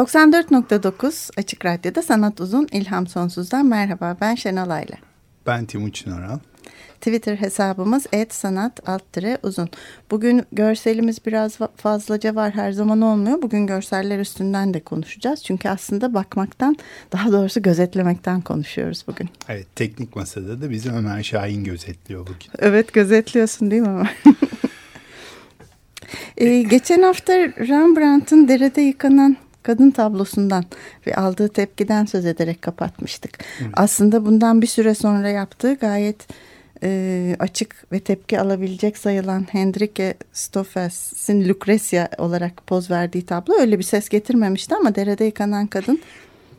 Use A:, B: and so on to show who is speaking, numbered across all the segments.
A: 94.9 Açık Radyo'da Sanat Uzun İlham Sonsuz'dan merhaba ben Şenol Ayla.
B: Ben Timuçin Oral.
A: Twitter hesabımız sanat uzun. Bugün görselimiz biraz fazlaca var her zaman olmuyor. Bugün görseller üstünden de konuşacağız. Çünkü aslında bakmaktan daha doğrusu gözetlemekten konuşuyoruz bugün.
B: Evet teknik masada da bizi Ömer Şahin gözetliyor bugün.
A: Evet gözetliyorsun değil mi Ömer? ee, geçen hafta Rembrandt'ın derede yıkanan kadın tablosundan ve aldığı tepkiden söz ederek kapatmıştık. Evet. Aslında bundan bir süre sonra yaptığı gayet e, açık ve tepki alabilecek sayılan Hendrike Stoffels'in Lucretia olarak poz verdiği tablo öyle bir ses getirmemişti ama derede yıkanan kadın.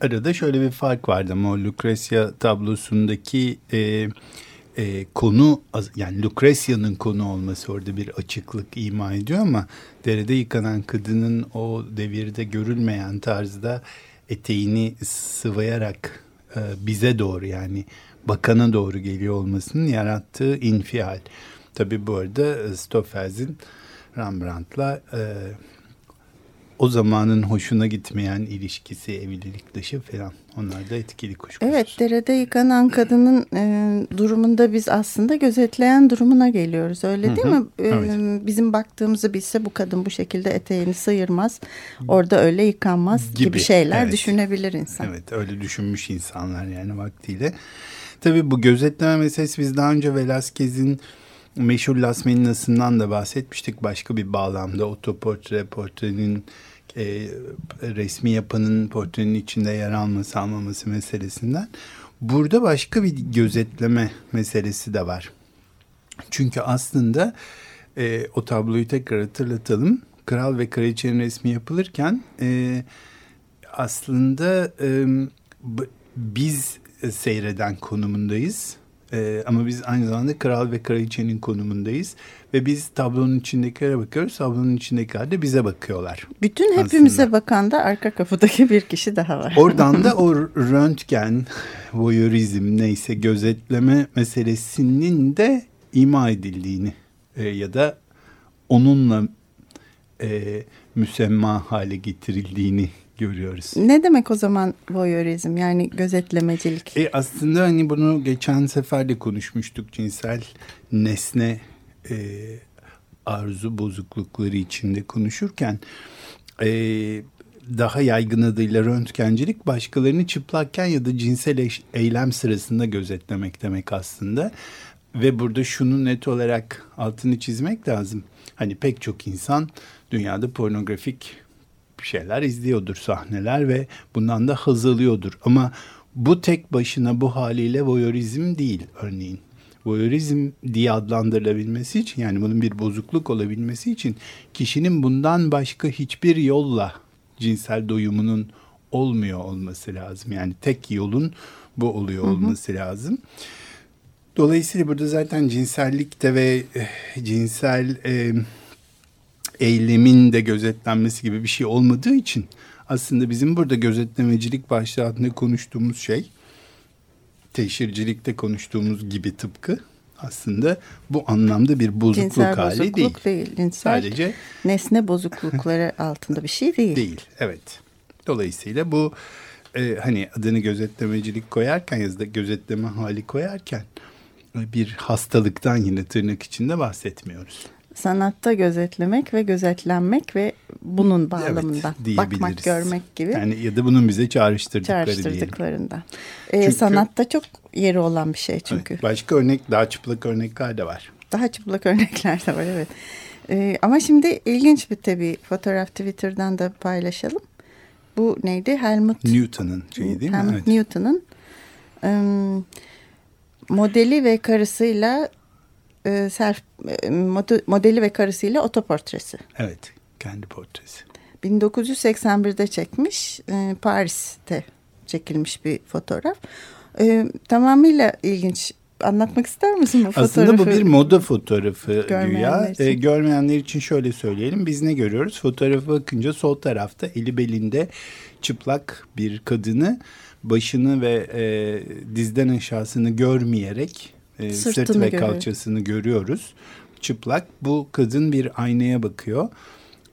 B: Arada şöyle bir fark vardı ama o Lucretia tablosundaki... E, e, konu yani Lucrecia'nın konu olması orada bir açıklık ima ediyor ama derede yıkanan kadının o devirde görülmeyen tarzda eteğini sıvayarak e, bize doğru yani bakana doğru geliyor olmasının yarattığı infial. Tabi bu arada Stoffels'in Rembrandt'la e, o zamanın hoşuna gitmeyen ilişkisi, evlilik dışı falan onlar da etkili kuşkusuz.
A: Evet, derede yıkanan kadının e, durumunda biz aslında gözetleyen durumuna geliyoruz. Öyle değil Hı -hı. mi? E, evet. Bizim baktığımızı bilse bu kadın bu şekilde eteğini sıyırmaz, orada öyle yıkanmaz gibi, gibi şeyler evet. düşünebilir insan.
B: Evet, öyle düşünmüş insanlar yani vaktiyle. Tabii bu gözetleme meselesi biz daha önce Velázquez'in meşhur Las Meninas'ından da bahsetmiştik başka bir bağlamda. Otoportre, portrenin e, resmi yapının portrenin içinde yer alması almaması meselesinden. Burada başka bir gözetleme meselesi de var. Çünkü aslında e, o tabloyu tekrar hatırlatalım. Kral ve kraliçenin resmi yapılırken e, aslında e, biz seyreden konumundayız. Ee, ama biz aynı zamanda kral ve kraliçenin konumundayız. Ve biz tablonun içindekilere bakıyoruz. Tablonun içindekiler de bize bakıyorlar.
A: Bütün hepimize aslında. bakan da arka kapıdaki bir kişi daha var.
B: Oradan da o röntgen, voyeurizm neyse gözetleme meselesinin de ima edildiğini e, ya da onunla e, müsemma hale getirildiğini görüyoruz.
A: Ne demek o zaman voyeurizm yani gözetlemecilik?
B: E aslında hani bunu geçen sefer de konuşmuştuk cinsel nesne e, arzu bozuklukları içinde konuşurken e, daha yaygın adıyla röntgencilik başkalarını çıplakken ya da cinsel eylem sırasında gözetlemek demek aslında. Ve burada şunu net olarak altını çizmek lazım. Hani pek çok insan dünyada pornografik şeyler izliyordur sahneler ve bundan da haz alıyordur. Ama bu tek başına bu haliyle voyeurizm değil örneğin. Voyeurizm diye adlandırılabilmesi için yani bunun bir bozukluk olabilmesi için kişinin bundan başka hiçbir yolla cinsel doyumunun olmuyor olması lazım. Yani tek yolun bu oluyor olması hı hı. lazım. Dolayısıyla burada zaten cinsellikte ve e, cinsel e, eylemin de gözetlenmesi gibi bir şey olmadığı için aslında bizim burada gözetlemecilik başlığı altında konuştuğumuz şey teşhircilikte konuştuğumuz gibi tıpkı aslında bu anlamda bir bozukluk cinsel hali bozukluk değil.
A: değil. Cinsel Sadece nesne bozuklukları altında bir şey değil.
B: Değil, evet. Dolayısıyla bu e, hani adını gözetlemecilik koyarken ya da gözetleme hali koyarken e, bir hastalıktan yine tırnak içinde bahsetmiyoruz
A: sanatta gözetlemek ve gözetlenmek ve bunun bağlamında evet, bakmak, görmek gibi.
B: Yani ya da bunun bize çağrıştırdıkları
A: çağrıştırdıklarından. Ee, çünkü, sanatta çok yeri olan bir şey çünkü.
B: Evet, başka örnek daha çıplak örnekler de var.
A: Daha çıplak örnekler de var evet. Ee, ama şimdi ilginç bir tabii fotoğraf Twitter'dan da paylaşalım. Bu neydi? Helmut
B: Newton'un şeyi değil mi?
A: Helmut evet. Newton'un um, modeli ve karısıyla e, self e, modeli ve karısıyla otoportresi.
B: Evet, kendi portresi.
A: 1981'de çekmiş, e, Paris'te çekilmiş bir fotoğraf. E, tamamıyla ilginç. Anlatmak ister misin bu
B: Aslında
A: fotoğrafı?
B: bu bir moda fotoğrafı
A: Görmeyenler
B: güya.
A: için.
B: E, görmeyenler için şöyle söyleyelim. Biz ne görüyoruz? Fotoğrafa bakınca sol tarafta eli belinde çıplak bir kadını başını ve e, dizden aşağısını görmeyerek e, sırt
A: Sırtını
B: ve kalçasını görüyoruz. Çıplak. Bu kadın bir aynaya bakıyor.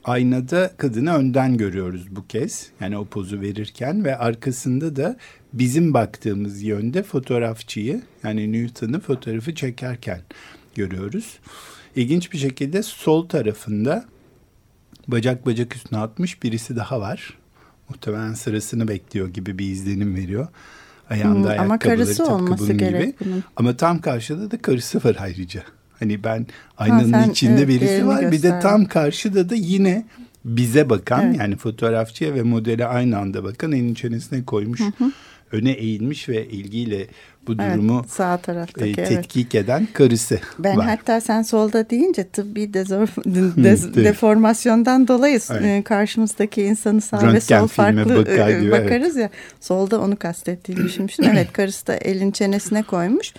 B: Aynada kadını önden görüyoruz bu kez. Yani o pozu verirken ve arkasında da bizim baktığımız yönde fotoğrafçıyı yani Newton'u fotoğrafı çekerken görüyoruz. İlginç bir şekilde sol tarafında bacak bacak üstüne atmış birisi daha var. Muhtemelen sırasını bekliyor gibi bir izlenim veriyor. Ayağında
A: Hmm, ama karısı olması
B: bunun
A: gerek
B: gibi.
A: bunun.
B: Ama tam karşıda da karısı var ayrıca. Hani ben aynanın
A: sen,
B: içinde
A: evet,
B: birisi var. Bir de
A: göster.
B: tam karşıda da yine bize bakan
A: Evet.
B: yani fotoğrafçıya ve modele aynı anda bakan elin çenesine koymuş. Öne eğilmiş ve ilgiyle bu
A: Evet,
B: durumu
A: sağ
B: e,
A: taraftaki evet.
B: tetkik eden karısı
A: Ben
B: var.
A: hatta sen solda deyince tıbbi dezor-
B: tabii.
A: deformasyondan dolayı
B: Evet.
A: e, karşımızdaki insanı sağ ve
B: Röntgen
A: sol
B: filme
A: farklı
B: bakar
A: e,
B: diyor,
A: bakarız ya. Solda onu kastettiğini düşünmüşsün. Evet karısı da elin çenesine koymuş.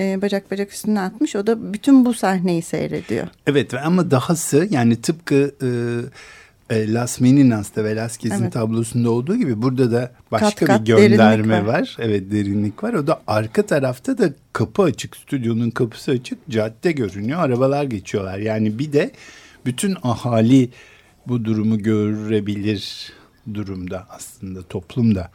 A: E, bacak bacak üstüne atmış. O da bütün bu sahneyi seyrediyor.
B: Evet ve ama dahası yani tıpkı e, e, Las Meninas'ta Velázquez'in
A: Evet.
B: tablosunda olduğu gibi burada da başka
A: Kat kat
B: bir gönderme var.
A: var.
B: Evet derinlik var. O da arka tarafta da kapı açık. Stüdyonun kapısı açık. Cadde görünüyor. Arabalar geçiyorlar. Yani bir de bütün ahali bu durumu görebilir durumda aslında toplumda.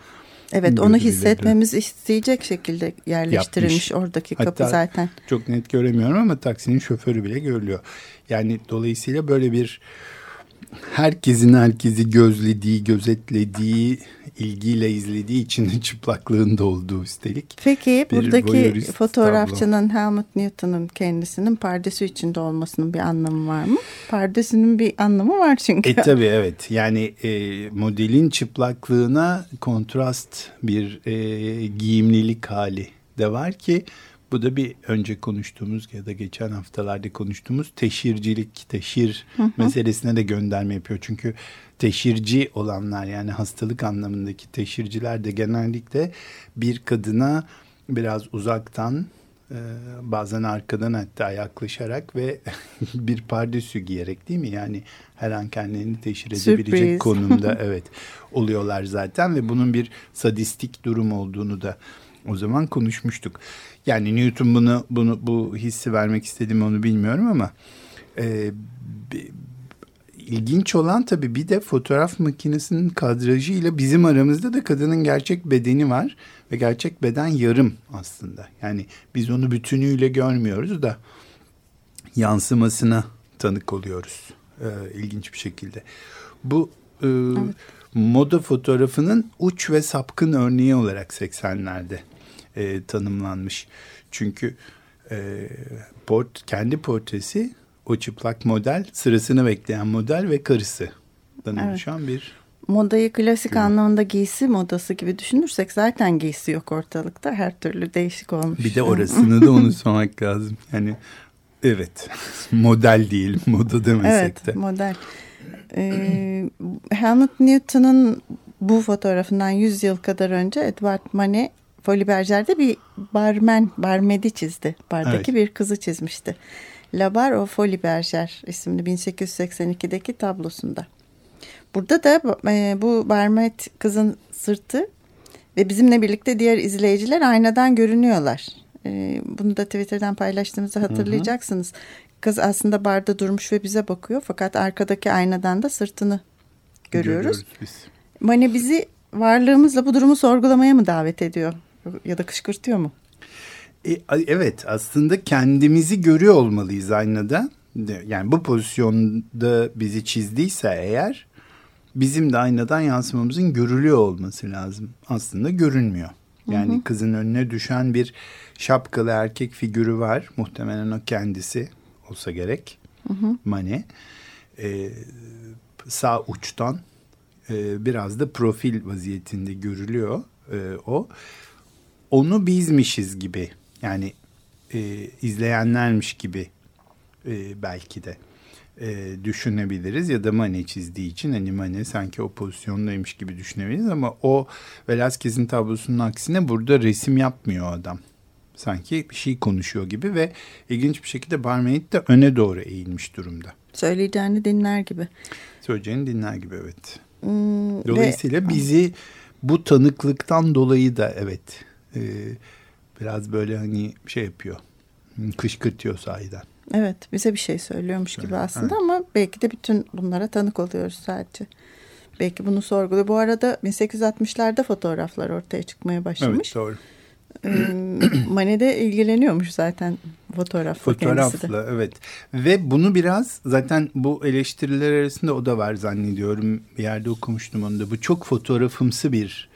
A: Evet onu hissetmemiz isteyecek şekilde yerleştirilmiş
B: Yapmış.
A: oradaki kapı
B: Hatta
A: zaten.
B: Çok net göremiyorum ama taksinin şoförü bile görülüyor. Yani dolayısıyla böyle bir herkesin herkesi gözlediği, gözetlediği, ilgiyle izlediği için de çıplaklığın da olduğu üstelik.
A: Peki buradaki fotoğrafçının Helmut Newton'un kendisinin pardesü içinde olmasının bir anlamı var mı? Pardesünün bir anlamı var çünkü.
B: E tabii evet yani e, modelin çıplaklığına kontrast bir e, giyimlilik hali de var ki bu da bir önce konuştuğumuz ya da geçen haftalarda konuştuğumuz teşhircilik, teşhir meselesine de gönderme yapıyor. Çünkü teşhirci olanlar yani hastalık anlamındaki teşhirciler de genellikle bir kadına biraz uzaktan e, bazen arkadan hatta yaklaşarak ve bir pardesü giyerek değil mi? Yani her an kendilerini teşhir edebilecek
A: Sürpriz.
B: konumda evet oluyorlar zaten ve bunun bir sadistik durum olduğunu da o zaman konuşmuştuk. Yani Newton bunu bunu bu hissi vermek istedi mi onu bilmiyorum ama e, ilginç olan tabii bir de fotoğraf makinesinin kadrajı ile bizim aramızda da kadının gerçek bedeni var ve gerçek beden yarım aslında. Yani biz onu bütünüyle görmüyoruz da yansımasına tanık oluyoruz e, ilginç bir şekilde. Bu e, moda fotoğrafının uç ve sapkın örneği olarak 80'lerde e, tanımlanmış. Çünkü e, port, kendi portresi o çıplak model, sırasını bekleyen model ve karısı oluşan bir
A: Modayı klasik anlamında giysi modası gibi düşünürsek zaten giysi yok ortalıkta. Her türlü değişik olmuş.
B: bir de orasını da unutmamak lazım. Yani evet model değil moda demesek
A: Evet
B: de.
A: model. Ee, Helmut Newton'un bu fotoğrafından 100 yıl kadar önce Edward Manet Folies Berger'de bir barmen, barmedi çizdi. Bardaki
B: Evet.
A: bir kızı çizmişti. La Bar au Folies Berger isimli 1882'deki tablosunda. Burada da e, bu barmet kızın sırtı ve bizimle birlikte diğer izleyiciler aynadan görünüyorlar. E, bunu da Twitter'dan paylaştığımızda hatırlayacaksınız. Kız aslında barda durmuş ve bize bakıyor fakat arkadaki aynadan da sırtını görüyoruz.
B: biz.
A: Mane bizi varlığımızla bu durumu sorgulamaya mı davet ediyor ya da kışkırtıyor mu?
B: E, evet aslında kendimizi görüyor olmalıyız aynada. Yani bu pozisyonda bizi çizdiyse eğer bizim de aynadan yansımamızın görülüyor olması lazım. Aslında görünmüyor. Yani kızın önüne düşen bir şapkalı erkek figürü var. Muhtemelen o kendisi olsa gerek. Mane. E, sağ uçtan e, biraz da profil vaziyetinde görülüyor e, o onu bizmişiz gibi yani e, izleyenlermiş gibi e, belki de e, düşünebiliriz ya da Mane çizdiği için hani Mane sanki o pozisyondaymış gibi düşünebiliriz ama o Velázquez'in tablosunun aksine burada resim yapmıyor adam. Sanki bir şey konuşuyor gibi ve ilginç bir şekilde Barmaid de öne doğru eğilmiş durumda.
A: Söyleyeceğini dinler gibi.
B: Söyleyeceğini dinler gibi evet.
A: Hmm,
B: Dolayısıyla
A: ve,
B: bizi bu tanıklıktan dolayı da evet e, biraz böyle hani şey yapıyor. Kışkırtıyor sahiden.
A: Evet bize bir şey söylüyormuş gibi aslında evet. ama belki de bütün bunlara tanık oluyoruz sadece. Belki bunu sorguluyor. Bu arada 1860'larda fotoğraflar ortaya çıkmaya başlamış.
B: Evet doğru.
A: Mane de ilgileniyormuş zaten fotoğrafla
B: Fotoğrafla evet. Ve bunu biraz zaten bu eleştiriler arasında o da var zannediyorum. Bir yerde okumuştum onu da. Bu çok fotoğrafımsı bir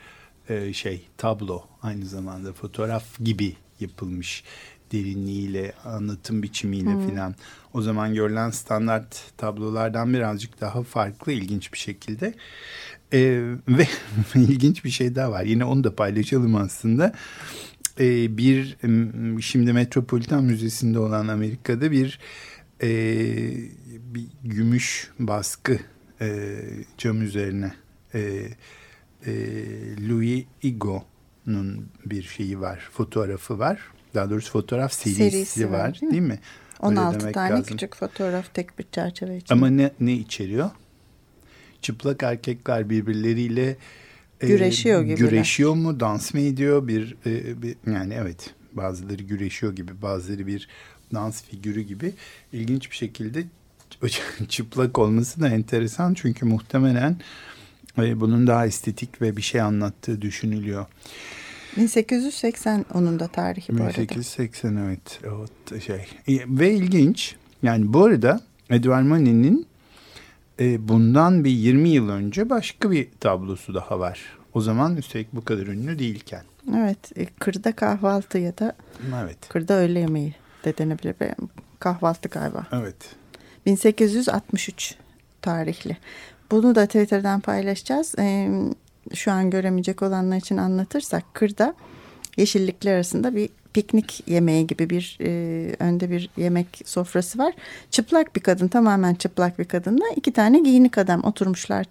B: e, şey tablo aynı zamanda fotoğraf gibi yapılmış derinliğiyle, anlatım biçimiyle hmm. filan. O zaman görülen standart tablolardan birazcık daha farklı, ilginç bir şekilde. Ee, ve ilginç bir şey daha var. Yine onu da paylaşalım aslında. Ee, bir şimdi Metropolitan Müzesi'nde olan Amerika'da bir e, bir gümüş baskı e, cam üzerine e, e, Louis Igo'nun bir şeyi var, fotoğrafı var daha doğrusu fotoğraf serisi, serisi var, var değil, değil mi?
A: 16 tane lazım. küçük fotoğraf tek bir çerçeve için.
B: Ama ne, ne içeriyor? Çıplak erkekler birbirleriyle
A: güreşiyor e, gibi.
B: Güreşiyor mu, dans mı ediyor? Bir, e, bir yani evet bazıları güreşiyor gibi, bazıları bir dans figürü gibi. ilginç bir şekilde çıplak olması da enteresan çünkü muhtemelen e, bunun daha estetik ve bir şey anlattığı düşünülüyor.
A: 1880 onun da tarihi bu
B: 1880 arada. evet. O şey. Ve ilginç. Yani bu arada Edward Manet'in e, bundan bir 20 yıl önce başka bir tablosu daha var. O zaman üstelik bu kadar ünlü değilken.
A: Evet. E, kırda kahvaltı ya da
B: evet.
A: kırda öğle yemeği de denebilir. Kahvaltı galiba.
B: Evet.
A: 1863 tarihli. Bunu da Twitter'dan paylaşacağız. Ee, şu an göremeyecek olanlar için anlatırsak kırda yeşillikler arasında bir piknik yemeği gibi bir e, önde bir yemek sofrası var. Çıplak bir kadın tamamen çıplak bir kadınla iki tane giyinik adam oturmuşlar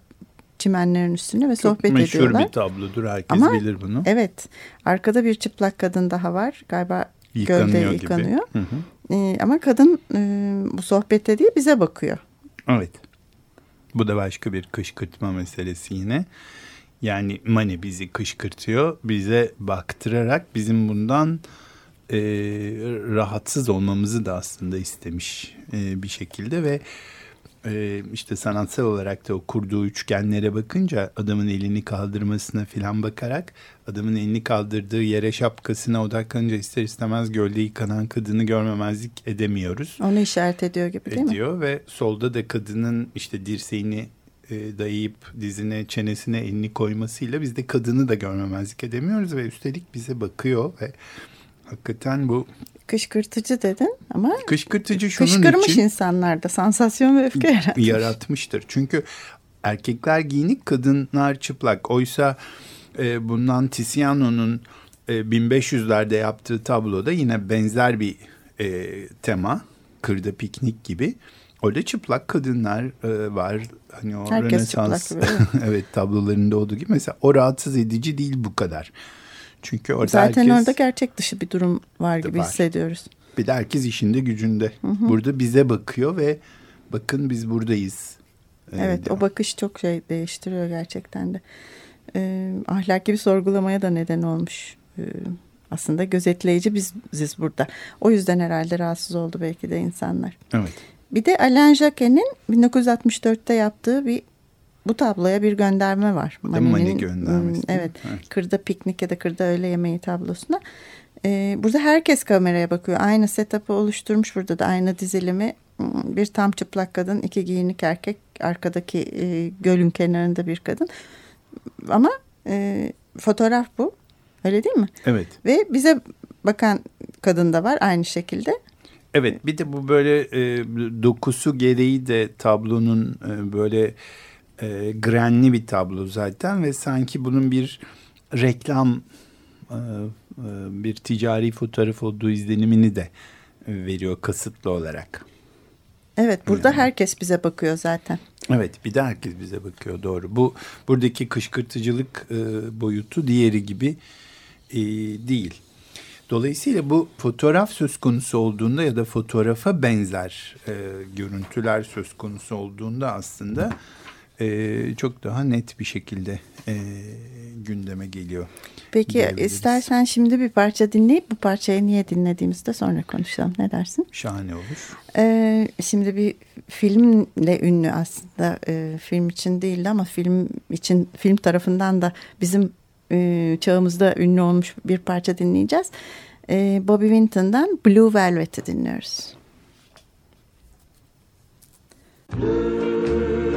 A: çimenlerin üstüne ve Çok sohbet
B: meşhur
A: ediyorlar.
B: meşhur bir tablodur herkes Ama, bilir bunu.
A: Evet arkada bir çıplak kadın daha var galiba yıkanıyor gölde yıkanıyor. Gibi. Hı hı. E, ama kadın e, bu sohbette değil bize bakıyor.
B: Evet bu da başka bir kışkırtma meselesi yine. Yani Mani bizi kışkırtıyor. Bize baktırarak bizim bundan e, rahatsız olmamızı da aslında istemiş e, bir şekilde ve e, işte sanatsal olarak da o kurduğu üçgenlere bakınca adamın elini kaldırmasına filan bakarak adamın elini kaldırdığı yere şapkasına odaklanınca ister istemez gölde yıkanan kadını görmemezlik edemiyoruz.
A: Onu işaret ediyor gibi değil
B: ediyor mi? ve solda da kadının işte dirseğini e, dayayıp dizine çenesine elini koymasıyla biz de kadını da görmemezlik edemiyoruz ve üstelik bize bakıyor ve hakikaten bu
A: kışkırtıcı dedin ama
B: kışkırtıcı şunun
A: kışkırmış
B: için
A: insanlarda sansasyon ve öfke yaratmış.
B: yaratmıştır. Çünkü erkekler giyinik kadınlar çıplak. Oysa e, bundan Tiziano'nun e, 1500'lerde yaptığı tabloda yine benzer bir e, tema. Kırda piknik gibi. Orada çıplak kadınlar e, var. Hani o
A: Herkes
B: Rönesans evet tablolarında olduğu gibi mesela o rahatsız edici değil bu kadar. Çünkü orada
A: Zaten
B: herkes,
A: orada gerçek dışı bir durum var gibi var. hissediyoruz.
B: Bir de herkes işinde gücünde. Hı hı. Burada bize bakıyor ve bakın biz buradayız.
A: Ee, evet diyor. o bakış çok şey değiştiriyor gerçekten de. Ee, ahlaki bir sorgulamaya da neden olmuş. Ee, aslında gözetleyici biz, biziz burada. O yüzden herhalde rahatsız oldu belki de insanlar.
B: Evet.
A: Bir de Alain Jacquet'in 1964'te yaptığı bir bu tabloya bir gönderme var.
B: Bu da Mani göndermesi.
A: Evet, evet. Kırda piknik ya da kırda öğle yemeği tablosuna. Ee, burada herkes kameraya bakıyor. Aynı setup'ı oluşturmuş burada da aynı dizilimi. Hmm, bir tam çıplak kadın, iki giyinik erkek, arkadaki e, gölün kenarında bir kadın. Ama e, fotoğraf bu. Öyle değil mi?
B: Evet.
A: Ve bize bakan kadın da var aynı şekilde.
B: Evet bir de bu böyle e, dokusu gereği de tablonun e, böyle e, grenli bir tablo zaten ve sanki bunun bir reklam e, e, bir ticari fotoğraf olduğu izlenimini de veriyor kasıtlı olarak.
C: Evet burada hmm. herkes bize bakıyor zaten.
B: Evet bir de herkes bize bakıyor doğru. Bu buradaki kışkırtıcılık e, boyutu diğeri gibi e, değil. Dolayısıyla bu fotoğraf söz konusu olduğunda ya da fotoğrafa benzer e, görüntüler söz konusu olduğunda aslında e, çok daha net bir şekilde e, gündeme geliyor.
C: Peki istersen şimdi bir parça dinleyip bu parçayı niye dinlediğimizde sonra konuşalım. Ne dersin?
B: Şahane olur.
C: Ee, şimdi bir filmle ünlü aslında e, film için değil ama film için film tarafından da bizim e, çağımızda ünlü olmuş bir parça dinleyeceğiz. E, Bobby Winton'dan Blue Velvet'i dinliyoruz. Blue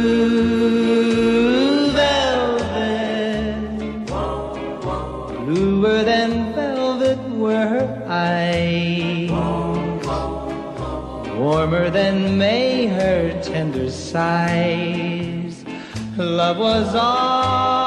C: warmer than May, her tender sighs. Love was ours,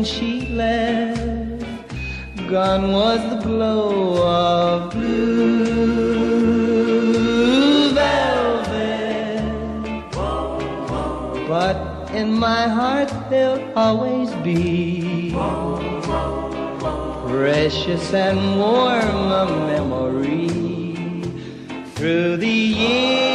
C: when she left. Gone was the glow of blue velvet. But in my heart there'll always be precious and warm a memory through the years.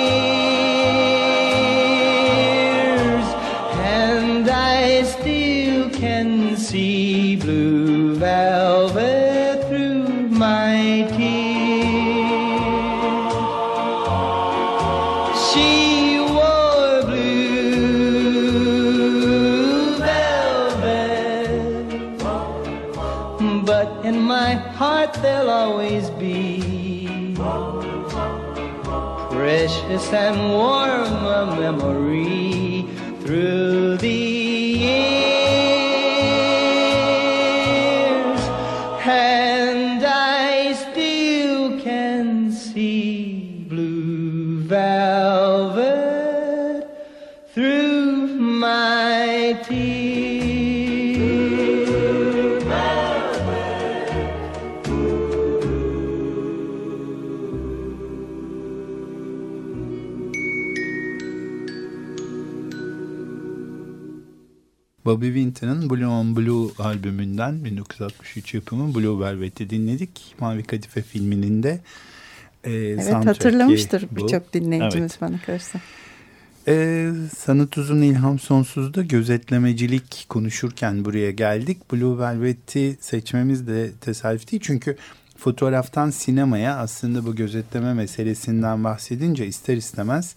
C: There'll always be. Precious and warm a memory through the Bobby Winton'ın Blue on Blue albümünden 1963 yapımı Blue Velvet'i dinledik. Mavi Kadife filminin de e, Evet hatırlamıştır birçok dinleyicimiz evet. bana kalırsa.
B: Ee, Sanat Uzun İlham Sonsuz'da gözetlemecilik konuşurken buraya geldik. Blue Velvet'i seçmemiz de tesadüf değil. Çünkü fotoğraftan sinemaya aslında bu gözetleme meselesinden bahsedince ister istemez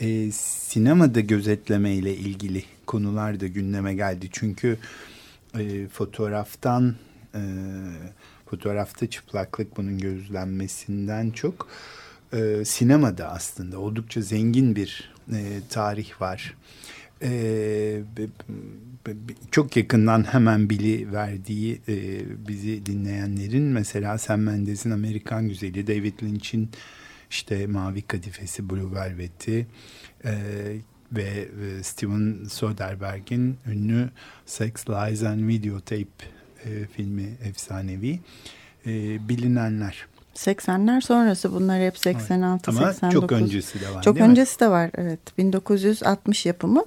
B: e, sinemada gözetleme ile ilgili konular da gündeme geldi. Çünkü e, fotoğraftan e, fotoğrafta çıplaklık bunun gözlenmesinden çok e, sinemada aslında oldukça zengin bir e, tarih var. E, çok yakından hemen bili verdiği e, bizi dinleyenlerin mesela Sam Mendes'in Amerikan Güzeli, David Lynch'in işte Mavi Kadifesi, Blue Velvet'i, e, ve e, Steven Soderbergh'in ünlü Sex, Lies and Videotape e, filmi efsanevi e, bilinenler.
C: 80'ler sonrası bunlar hep 86
B: evet. Ama 89. çok öncesi de var.
C: Çok öncesi mi? de var evet. 1960 yapımı.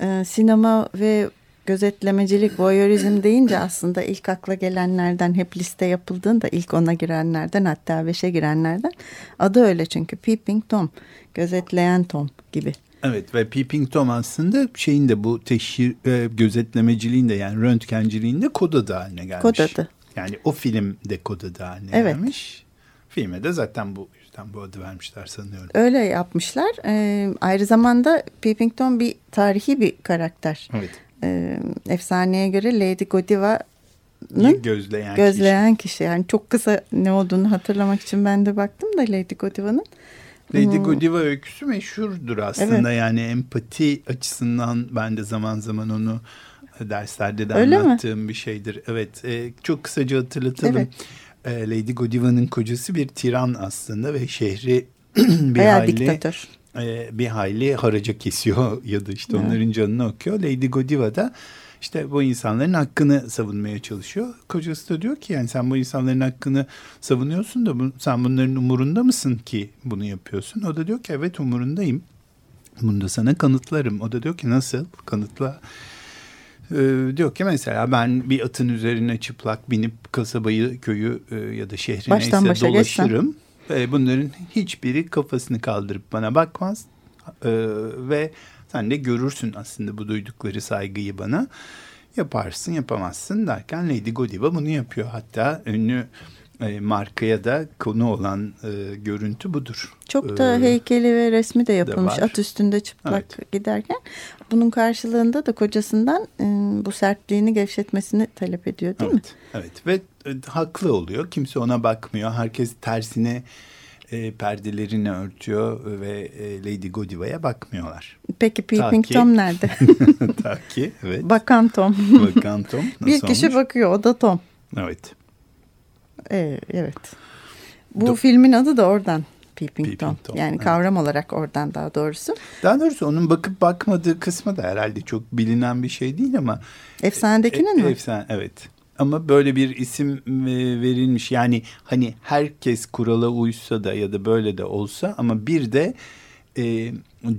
C: Ee, sinema ve
A: gözetlemecilik, voyeurizm deyince aslında ilk akla gelenlerden hep liste yapıldığında ilk ona girenlerden hatta beşe girenlerden adı öyle çünkü Peeping Tom, gözetleyen Tom gibi.
B: Evet ve Peeping Tom aslında şeyin de bu teşhir e, gözetlemeciliğin de yani röntgenciliğin de kod adı haline gelmiş.
A: Kod adı.
B: Yani o film de kod adı haline
A: evet.
B: gelmiş. Filme de zaten bu yüzden bu adı vermişler sanıyorum.
A: Öyle yapmışlar. Ee, ayrı zamanda Peeping Tom bir tarihi bir karakter.
B: Evet.
A: Ee, efsaneye göre Lady Godiva'nın
B: gözleyen,
A: gözleyen kişi. kişi. Yani çok kısa ne olduğunu hatırlamak için ben de baktım da Lady Godiva'nın.
B: Lady hmm. Godiva öyküsü meşhurdur aslında evet. yani empati açısından ben de zaman zaman onu derslerde de Öyle anlattığım mi? bir şeydir. Evet e, çok kısaca hatırlatalım. Evet. E, Lady Godiva'nın kocası bir tiran aslında ve şehri bir
A: Bayağı hayli diktatör.
B: E, bir hayli haraca kesiyor ya da işte evet. onların canını okuyor. Lady Godiva da işte bu insanların hakkını savunmaya çalışıyor. Kocası da diyor ki yani sen bu insanların hakkını savunuyorsun da bu, sen bunların umurunda mısın ki bunu yapıyorsun? O da diyor ki evet umurundayım. Bunu da sana kanıtlarım. O da diyor ki nasıl kanıtla? Ee, diyor ki mesela ben bir atın üzerine çıplak binip kasabayı, köyü e, ya da şehri Baştan neyse dolaşırım. Ve bunların hiçbiri kafasını kaldırıp bana bakmaz. Ee, ve sen de görürsün aslında bu duydukları saygıyı bana. Yaparsın yapamazsın derken Lady Godiva bunu yapıyor. Hatta ünlü e, markaya da konu olan e, görüntü budur.
A: Çok da ee, heykeli ve resmi de yapılmış de at üstünde çıplak evet. giderken. Bunun karşılığında da kocasından e, bu sertliğini gevşetmesini talep ediyor değil
B: evet,
A: mi?
B: Evet ve e, haklı oluyor. Kimse ona bakmıyor. Herkes tersine e, perdelerini örtüyor ve e, Lady Godiva'ya bakmıyorlar.
A: Peki Peeping ki, Tom nerede?
B: Ta ki evet.
A: Bakan Tom.
B: Bakan Tom.
A: Bir kişi olmuş? bakıyor o da Tom.
B: Evet.
A: Ee, evet. Bu Do filmin adı da oradan. Peeping, Peeping Tom. Tom. Yani evet. kavram olarak oradan daha doğrusu.
B: Daha doğrusu onun bakıp bakmadığı kısmı da herhalde çok bilinen bir şey değil ama.
A: Efsanedekinin e, mi?
B: Efsane, evet ama böyle bir isim e, verilmiş. Yani hani herkes kurala uysa da ya da böyle de olsa ama bir de e,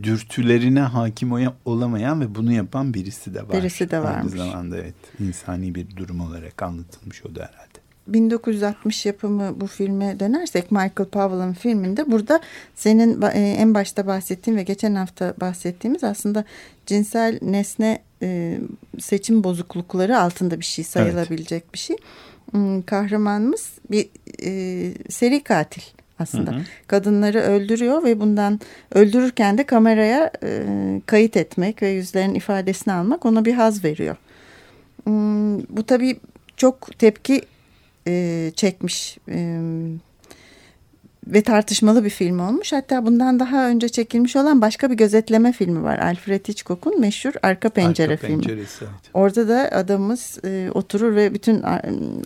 B: dürtülerine hakim olamayan ve bunu yapan birisi de var.
A: Birisi de varmış.
B: Aynı zamanda evet insani bir durum olarak anlatılmış o da herhalde.
A: 1960 yapımı bu filme dönersek Michael Powell'ın filminde burada senin e, en başta bahsettiğin ve geçen hafta bahsettiğimiz aslında cinsel nesne e, seçim bozuklukları altında bir şey sayılabilecek evet. bir şey. Hmm, kahramanımız bir e, seri katil aslında. Hı hı. Kadınları öldürüyor ve bundan öldürürken de kameraya e, kayıt etmek ve yüzlerin ifadesini almak ona bir haz veriyor. Hmm, bu tabii çok tepki e, çekmiş e, ve tartışmalı bir film olmuş. Hatta bundan daha önce çekilmiş olan başka bir gözetleme filmi var. Alfred Hitchcock'un meşhur Arka Pencere Arka filmi. Evet. Orada da adamımız e, oturur ve bütün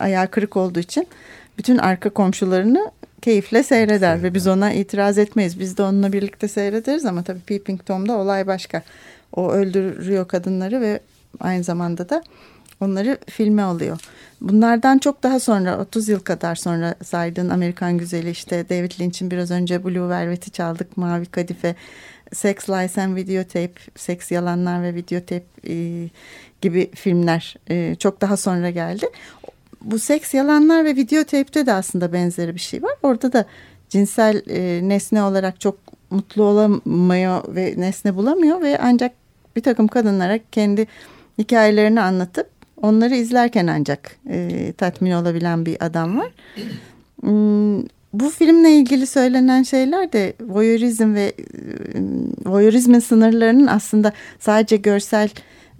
A: ayağı kırık olduğu için bütün arka komşularını keyifle seyreder Seyreder. ve biz ona itiraz etmeyiz. Biz de onunla birlikte seyrederiz ama tabii Peeping Tom'da olay başka. O öldürüyor kadınları ve aynı zamanda da onları filme alıyor. Bunlardan çok daha sonra 30 yıl kadar sonra saydığın Amerikan Güzeli işte David Lynch'in biraz önce Blue Velvet'i çaldık Mavi Kadife Sex Lies and Videotape Seks Yalanlar ve Videotape e, gibi filmler e, çok daha sonra geldi. Bu seks yalanlar ve videotape'te de aslında benzeri bir şey var. Orada da cinsel e, nesne olarak çok mutlu olamıyor ve nesne bulamıyor ve ancak bir takım kadınlara kendi hikayelerini anlatıp Onları izlerken ancak e, tatmin olabilen bir adam var. Hmm, bu filmle ilgili söylenen şeyler de voyeurizm ve e, voyeurizmin sınırlarının aslında sadece görsel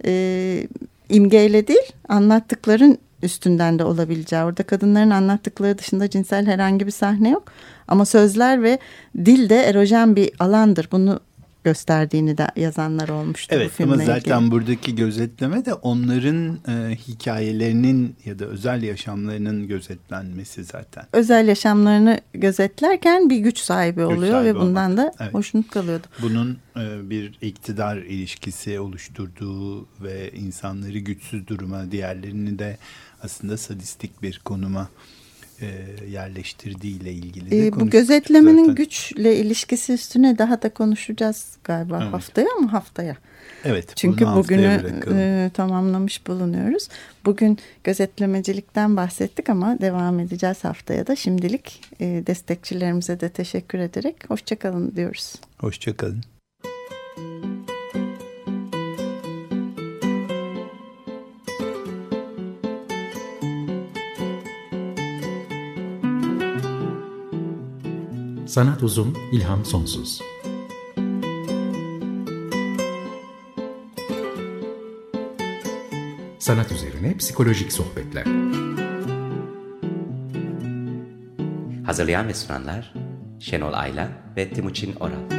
A: e, imgeyle değil anlattıkların üstünden de olabileceği. Orada kadınların anlattıkları dışında cinsel herhangi bir sahne yok. Ama sözler ve dil de erojen bir alandır. Bunu gösterdiğini de yazanlar olmuştu
B: evet,
A: bu filmle
B: ama zaten ilgili. buradaki gözetleme de onların e, hikayelerinin ya da özel yaşamlarının gözetlenmesi zaten.
A: Özel yaşamlarını gözetlerken bir güç sahibi oluyor güç sahibi ve bundan olmak. da evet. hoşnut kalıyordu.
B: Bunun e, bir iktidar ilişkisi oluşturduğu ve insanları güçsüz duruma diğerlerini de aslında sadistik bir konuma yerleştirdiği ile ilgili de
A: e, Bu gözetlemenin zaten. güçle ilişkisi üstüne daha da konuşacağız galiba evet. haftaya mı haftaya?
B: Evet.
A: Çünkü bugünü e, tamamlamış bulunuyoruz. Bugün gözetlemecilikten bahsettik ama devam edeceğiz haftaya da. Şimdilik e, destekçilerimize de teşekkür ederek hoşçakalın diyoruz.
B: Hoşçakalın.
D: Sanat uzun, ilham sonsuz. Sanat üzerine psikolojik sohbetler.
E: Hazırlayan ve sunanlar Şenol Ayla ve Timuçin Oral.